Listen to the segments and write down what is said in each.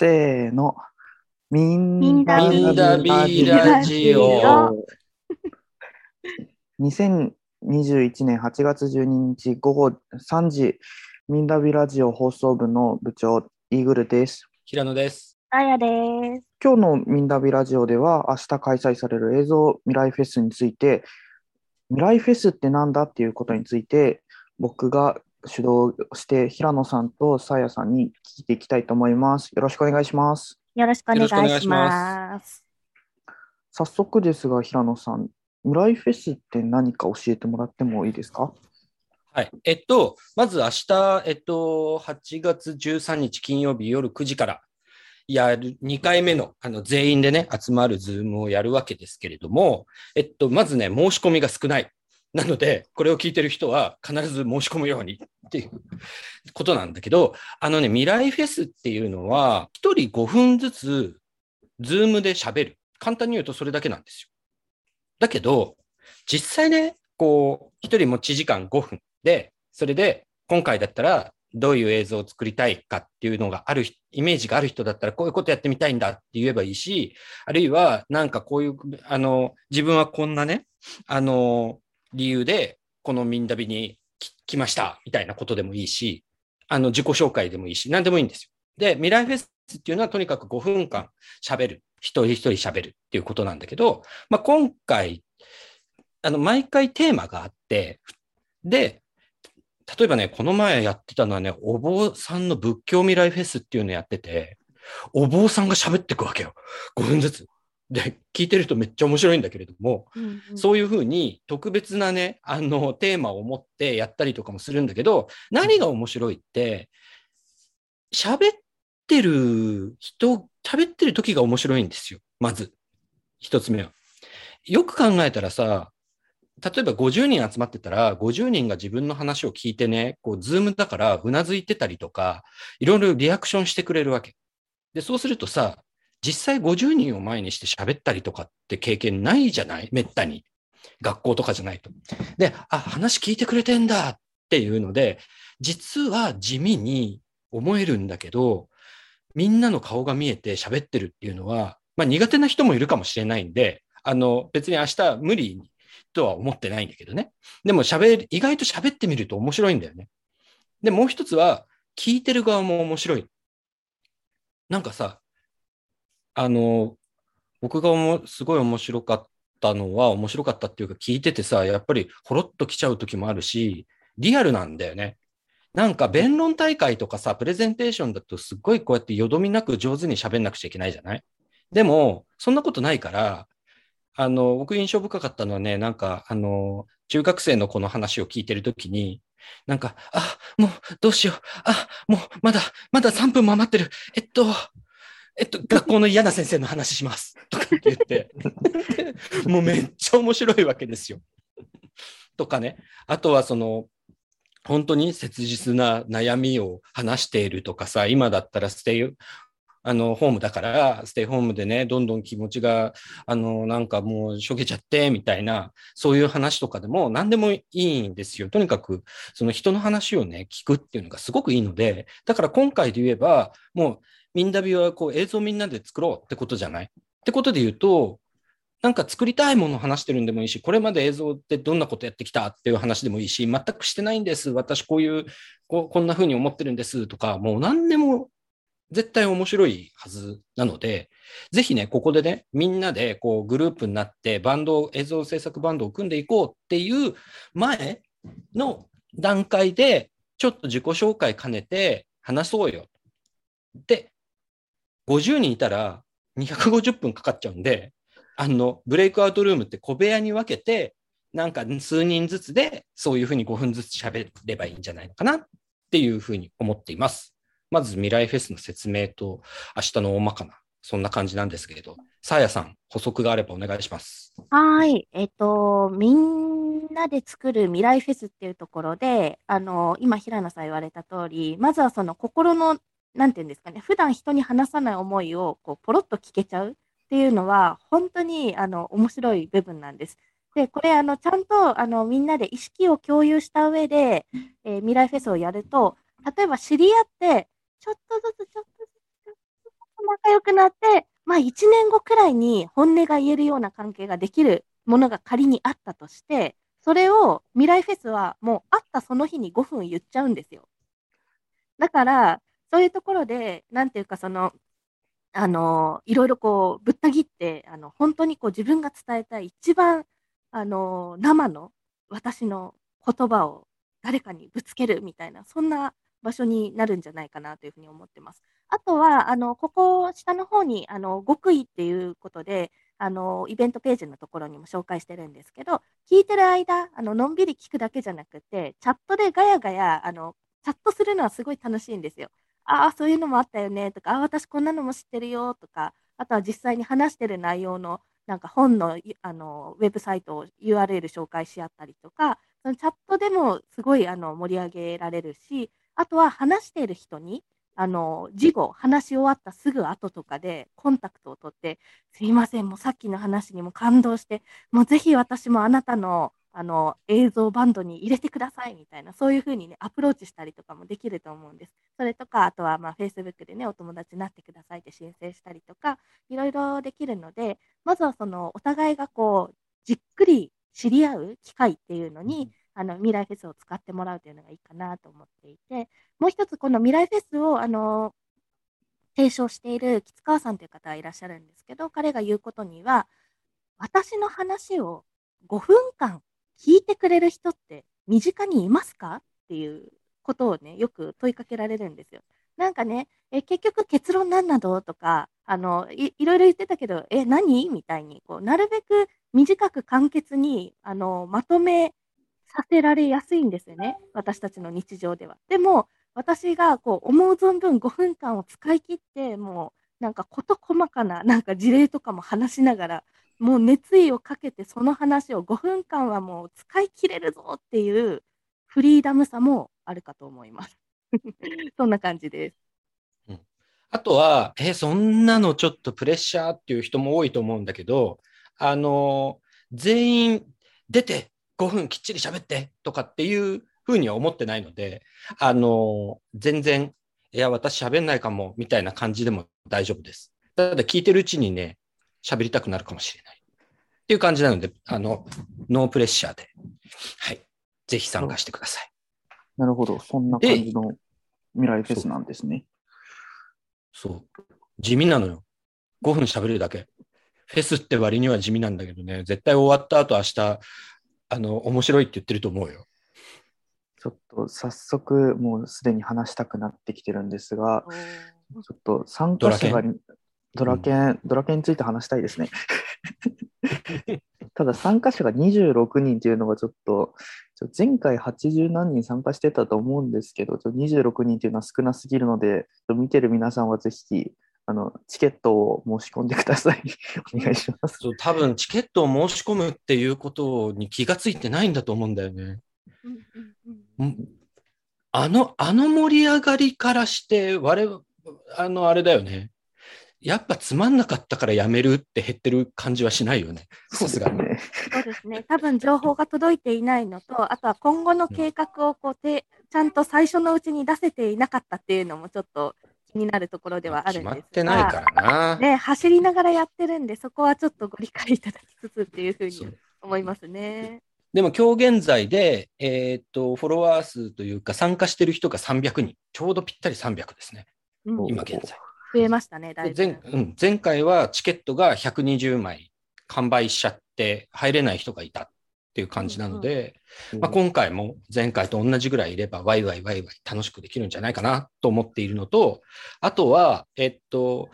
せーの。みんなみんなビラジオ。2021年8月12日午後3時、みんなビラジオ放送部の部長、イーグルです。平野です。あやです。今日のみんなビラジオでは、明日開催される映像未来フェスについて、未来フェスってなんだっていうことについて、僕が主導して、平野さんとさやさんに聞いていきたいと思います。よろしくお願いします。よろしくお願いしま。ます早速ですが、平野さん、未来フェスって何か教えてもらってもいいですか？はい。えっと、まず明日、えっと、8月13日金曜日夜9時からやる2回目の、あの、全員でね、集まるズームをやるわけですけれども、えっと、まずね、申し込みが少ない。なので、これを聞いてる人は必ず申し込むようにっていうことなんだけど、あのね、未来フェスっていうのは、1人5分ずつ、ズームで喋る。簡単に言うとそれだけなんですよ。だけど、実際ね、こう、1人持ち時間5分で、それで、今回だったら、どういう映像を作りたいかっていうのがある、イメージがある人だったら、こういうことやってみたいんだって言えばいいし、あるいは、なんかこういう、あの、自分はこんなね、あの、理由で、このミンダビに来ました、みたいなことでもいいし、あの、自己紹介でもいいし、何でもいいんですよ。で、未来フェスっていうのはとにかく5分間喋る。一人一人喋るっていうことなんだけど、まあ、今回、あの、毎回テーマがあって、で、例えばね、この前やってたのはね、お坊さんの仏教未来フェスっていうのやってて、お坊さんが喋ってくわけよ。5分ずつ。で、聞いてる人めっちゃ面白いんだけれども、うんうんそういうふうに特別なね、あの、テーマを持ってやったりとかもするんだけど、何が面白いって、喋ってる人、喋ってる時が面白いんですよ。まず。一つ目は。よく考えたらさ、例えば50人集まってたら、50人が自分の話を聞いてね、こう、ズームだからうなずいてたりとか、いろいろリアクションしてくれるわけ。で、そうするとさ、実際50人を前にして喋ったりとかって経験ないじゃない？めったに。学校とかじゃないと。で、あ、話聞いてくれてんだっていうので、実は地味に思えるんだけど、みんなの顔が見えて喋ってるっていうのは、まあ苦手な人もいるかもしれないんで、あの、別に明日無理とは思ってないんだけどね。でも喋る、意外と喋ってみると面白いんだよね。で、もう一つは、聞いてる側も面白い。なんかさ、あの、僕がおもすごい面白かったのは、面白かったっていうか聞いててさ、やっぱりほろっと来ちゃう時もあるし、リアルなんだよね。なんか弁論大会とかさ、プレゼンテーションだとすごいこうやってよどみなく上手に喋んなくちゃいけないじゃない？でも、そんなことないから、あの、僕印象深かったのはね、なんか、あの、中学生の子の話を聞いてるときに、なんか、あ、もう、どうしよう。あ、もう、まだ、まだ3分も余ってる。えっと、えっと、学校の嫌な先生の話します。とかって言って、もうめっちゃ面白いわけですよ。とかね。あとはその、本当に切実な悩みを話しているとかさ、今だったらステイ、あの、ホームだから、ステイホームでね、どんどん気持ちが、あの、なんかもうしょげちゃって、みたいな、そういう話とかでも何でもいいんですよ。とにかく、その人の話をね、聞くっていうのがすごくいいので、だから今回で言えば、もう、みんなびはこう映像みんなで作ろうってことじゃない？ってことで言うと、なんか作りたいものを話してるんでもいいし、これまで映像ってどんなことやってきたっていう話でもいいし、全くしてないんです。私こういう、ここんな風に思ってるんですとか、もう何でも絶対面白いはずなので、ぜひね、ここでね、みんなでこうグループになってバンド、映像制作バンドを組んでいこうっていう前の段階で、ちょっと自己紹介兼ねて話そうよ。で、50人いたら250分かかっちゃうんで、あの、ブレイクアウトルームって小部屋に分けて、なんか数人ずつで、そういうふうに5分ずつ喋ればいいんじゃないのかなっていうふうに思っています。まず未来フェスの説明と、明日の大まかな、そんな感じなんですけれど、さあやさん、補足があればお願いします。はい。えっと、みんなで作る未来フェスっていうところで、あの、今、平野さん言われた通り、まずはその心の、なんていうんですかね、普段人に話さない思いを、こう、ポロッと聞けちゃうっていうのは、本当に、あの、面白い部分なんです。で、これ、あの、ちゃんと、あの、みんなで意識を共有した上で、えー未来フェスをやると、例えば知り合って、ちょっとずつ、ちょっとずつ、ちょっとずつ仲良くなって、まあ1年後くらいに本音が言えるような関係ができるものが仮にあったとして、それを未来フェスはもう会ったその日に5分言っちゃうんですよ。だから、そういうところで、なんていうかその、あの、いろいろこう、ぶった切って、あの、本当にこう自分が伝えたい一番、あの、生の私の言葉を誰かにぶつけるみたいな、そんな場所になるんじゃないかなというふうに思ってます。あとは、あの、ここ、下の方に、あの、極意っていうことで、あの、イベントページのところにも紹介してるんですけど、聞いてる間、あの、のんびり聞くだけじゃなくて、チャットでガヤガヤ、あの、チャットするのはすごい楽しいんですよ。ああ、そういうのもあったよね、とか、あ、私こんなのも知ってるよ、とか、あとは実際に話してる内容の、なんか本の、あの、ウェブサイトを URL 紹介し合ったりとか、そのチャットでもすごい、あの、盛り上げられるし、あとは話している人に、あの、事後、話し終わったすぐ後とかでコンタクトを取って、すいません、もうさっきの話にも感動して、もうぜひ私もあなたの、あの、映像バンドに入れてくださいみたいな、そういうふうにね、アプローチしたりとかもできると思うんです。それとか、あとは、まあ、Facebook でね、お友達になってくださいって申請したりとか、いろいろできるので、まずはその、お互いがこう、じっくり知り合う機会っていうのに、あの、未来フェスを使ってもらうというのがいいかなと思っていて、もう一つ、この未来フェスを、あの、提唱している吉川さんという方がいらっしゃるんですけど、彼が言うことには、私の話を5分間聞いてくれる人って身近にいますか？っていうことをね、よく問いかけられるんですよ。なんかね、え結局結論なんなどとかあのい、いろいろ言ってたけど、え、何？みたいにこう、なるべく短く簡潔にあのまとめさせられやすいんですよね、私たちの日常では。でも、私がこう思う存分5分間を使い切って、もうなんか事細かななんか事例とかも話しながら、もう熱意をかけてその話を5分間はもう使い切れるぞっていうフリーダムさもあるかと思います。そんな感じです。あとは、え、そんなのちょっとプレッシャーっていう人も多いと思うんだけど、あの、全員出て5分きっちり喋ってとかっていうふうには思ってないので、あの、全然、いや、私喋んないかもみたいな感じでも大丈夫です。ただ聞いてるうちにね、喋りたくなるかもしれない。っていう感じなので、あの、ノープレッシャーで、はい。ぜひ参加してください。なるほど。そんな感じの未来フェスなんですね。そう。地味なのよ。5分喋るだけ。フェスって割には地味なんだけどね、絶対終わった後明日、あの、面白いって言ってると思うよ。ちょっと早速、もうすでに話したくなってきてるんですが、ちょっと参加者がドラケン、ドラケンについて話したいですね。ただ参加者が26人っていうのがちょっと、ちょ前回80何人参加してたと思うんですけど、ちょ26人っていうのは少なすぎるので、見てる皆さんはぜひ、あのチケットを申し込んでください。お願いします。そう多分チケットを申し込むっていうことに気がついてないんだと思うんだよね。あの、あの盛り上がりからして、我々、あの、あれだよね。やっぱつまんなかったからやめるって減ってる感じはしないよね。さすが。そうですね。多分情報が届いていないのと、あとは今後の計画をこうてちゃんと最初のうちに出せていなかったっていうのもちょっと気になるところではあるんですが。決まってないからな。ね、走りながらやってるんで、そこはちょっとご理解いただきつつっていうふうに思いますね。でも今日現在で、えーっと、フォロワー数というか参加してる人が300人。ちょうどぴったり300ですね。うん、今現在。増えましたね、だいぶ。で前うん、前回はチケットが120枚完売しちゃって入れない人がいたっていう感じなので、まあ、今回も前回と同じぐらいいればワイワイワイワイ楽しくできるんじゃないかなと思っているのと、あとは、えっと、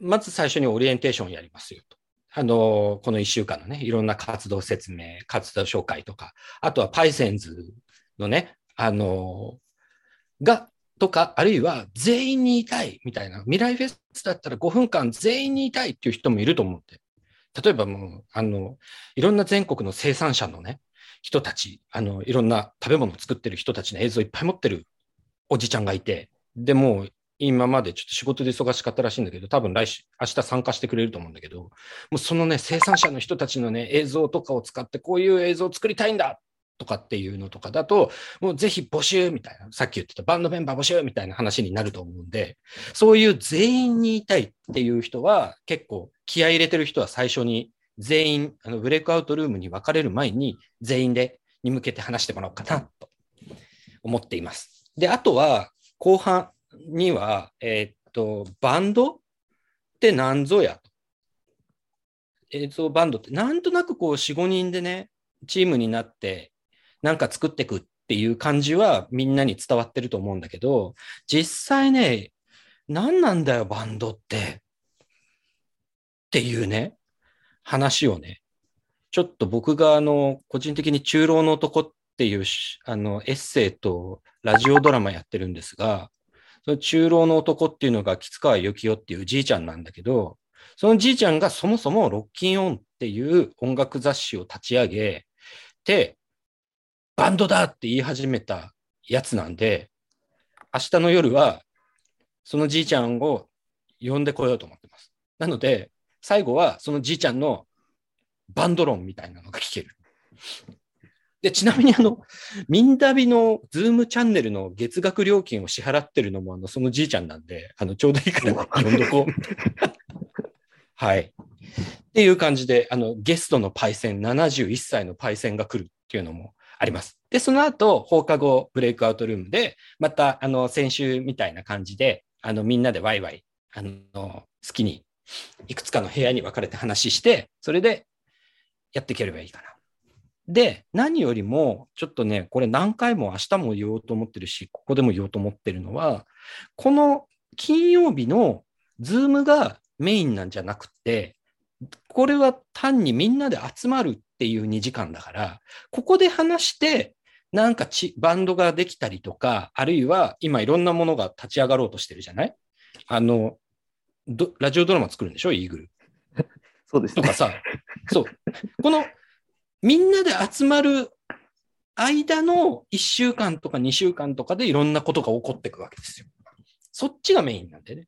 まず最初にオリエンテーションやりますよと。あの、この1週間のね、いろんな活動説明、活動紹介とか、あとはパイセンズのね、あの、が、とか、あるいは全員にいたいみたいな、未来フェスだったら5分間全員にいたいっていう人もいると思って。例えばもう、あの、いろんな全国の生産者のね、人たち、あの、いろんな食べ物を作ってる人たちの映像をいっぱい持ってるおじちゃんがいて、でもう今までちょっと仕事で忙しかったらしいんだけど、多分来週、明日参加してくれると思うんだけど、もうそのね、生産者の人たちのね、映像とかを使ってこういう映像を作りたいんだとかっていうのとかだと、もうぜひ募集みたいな、さっき言ってたバンドメンバー募集みたいな話になると思うんで、そういう全員にいたいっていう人は、結構気合い入れてる人は最初に全員、あのブレイクアウトルームに分かれる前に全員でに向けて話してもらおうかなと思っています。で、あとは後半には、えーっと、バンドって何ぞやと。映像バンドってなんとなくこう4、5人でね、チームになってなんか作っていくっていう感じはみんなに伝わってると思うんだけど、実際ね、何なんだよ、バンドって。っていうね、話をね、ちょっと僕があの、個人的に中老の男っていうあの、エッセイとラジオドラマやってるんですが、その中老の男っていうのが吉川幸雄っていうじいちゃんなんだけど、そのじいちゃんがそもそもロッキンオンっていう音楽雑誌を立ち上げて、バンドだって言い始めたやつなんで、明日の夜はそのじいちゃんを呼んでこようと思ってます。なので、最後はそのじいちゃんのバンド論みたいなのが聞ける。で、ちなみにあの、ミンダビのズームチャンネルの月額料金を支払ってるのもあの、そのじいちゃんなんで、あの、ちょうどいいから呼んどこうみたいな。はい。っていう感じで、あの、ゲストのパイセン、71歳のパイセンが来るっていうのもあります。で、その後、放課後ブレイクアウトルームで、また、あの、先週みたいな感じで、あの、みんなでワイワイ、あの、好きに、いくつかの部屋に分かれて話して、それでやっていければいいかな。で、何よりも、ちょっとね、これ何回も明日も言おうと思ってるし、ここでも言おうと思ってるのは、この金曜日のズームがメインなんじゃなくて、これは単にみんなで集まるっていう2時間だから、ここで話して、なんかちバンドができたりとか、あるいは今いろんなものが立ち上がろうとしてるじゃない？あの、どラジオドラマ作るんでしょ？イーグル。そうですね。とかさ、そう。この、みんなで集まる間の1週間とか2週間とかでいろんなことが起こっていくわけですよ。そっちがメインなんでね。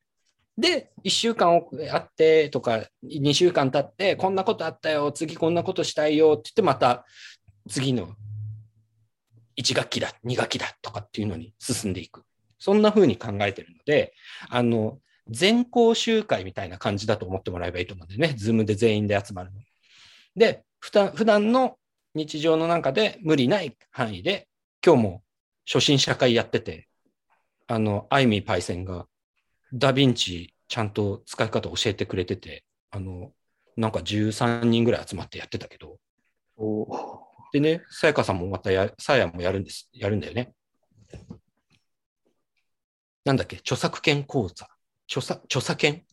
で、1週間あってとか、2週間経って、こんなことあったよ、次こんなことしたいよって言って、また次の1学期だ、2学期だとかっていうのに進んでいく。そんな風に考えてるので、あの、全校集会みたいな感じだと思ってもらえばいいと思うんでね、 Zoom で全員で集まるの。で、普段普段の日常の中で無理ない範囲で、今日も初心者会やってて、あの、アイミーパイセンがダヴィンチちゃんと使い方教えてくれてて、あの、なんか13人ぐらい集まってやってたけど、でね、さやかさんもまたや、さやもやるんです、やるんだよね。なんだっけ、著作権講座。著作、著作権？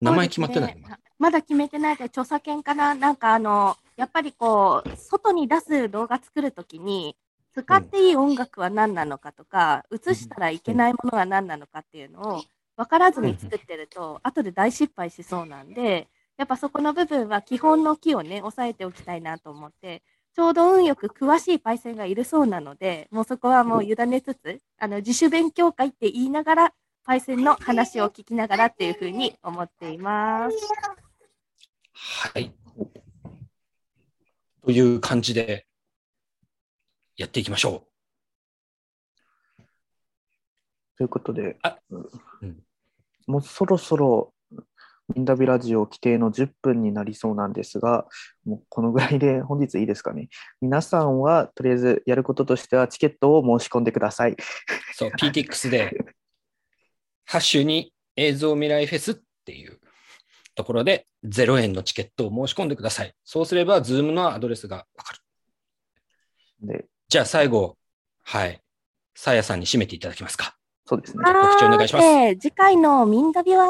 名前決まってないね。まだ決めてないけど、著作権かな？なんかあの、やっぱりこう、外に出す動画作るときに、使っていい音楽は何なのかとか、映したらいけないものは何なのかっていうのを分からずに作ってると、後で大失敗しそうなんで、やっぱそこの部分は基本の木をね、押さえておきたいなと思って、ちょうど運よく詳しいパイセンがいるそうなので、もうそこはもう委ねつつ、あの自主勉強会って言いながら、パイセンの話を聞きながらっていうふうに思っています。はい。という感じでやっていきましょということであ、うんもうそろそろミンダビラジオ規定の10分になりそうなんですが、もうこのぐらいで 本日いいですかね。皆さんはとりあえずやることとしてはチケットを申し込んでください。う。そう、 Peatix で、ハッシュに映像未来フェスっていうところで0円のチケットを申し込んでください。そうすれば、 Zoom のアドレスがわかる。で、じゃあ最後、はい。さやさんに締めていただけますか。そうですね。告知お願いします次回のみんだびは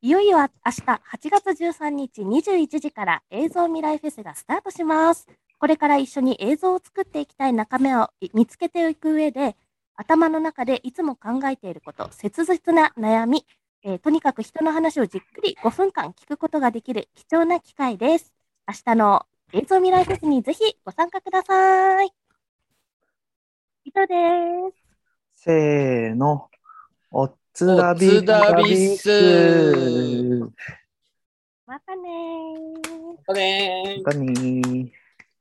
いよいよ明日8月13日21時から映像未来フェスがスタートします。これから一緒に映像を作っていきたい仲間を見つけていく上で、頭の中でいつも考えていること、切実な悩み、えーとにかく人の話をじっくり5分間聞くことができる貴重な機会です。明日の映像未来フェスにぜひご参加ください。以上です。せーの。おつだびおつだびっすまたねー。またねーまたねー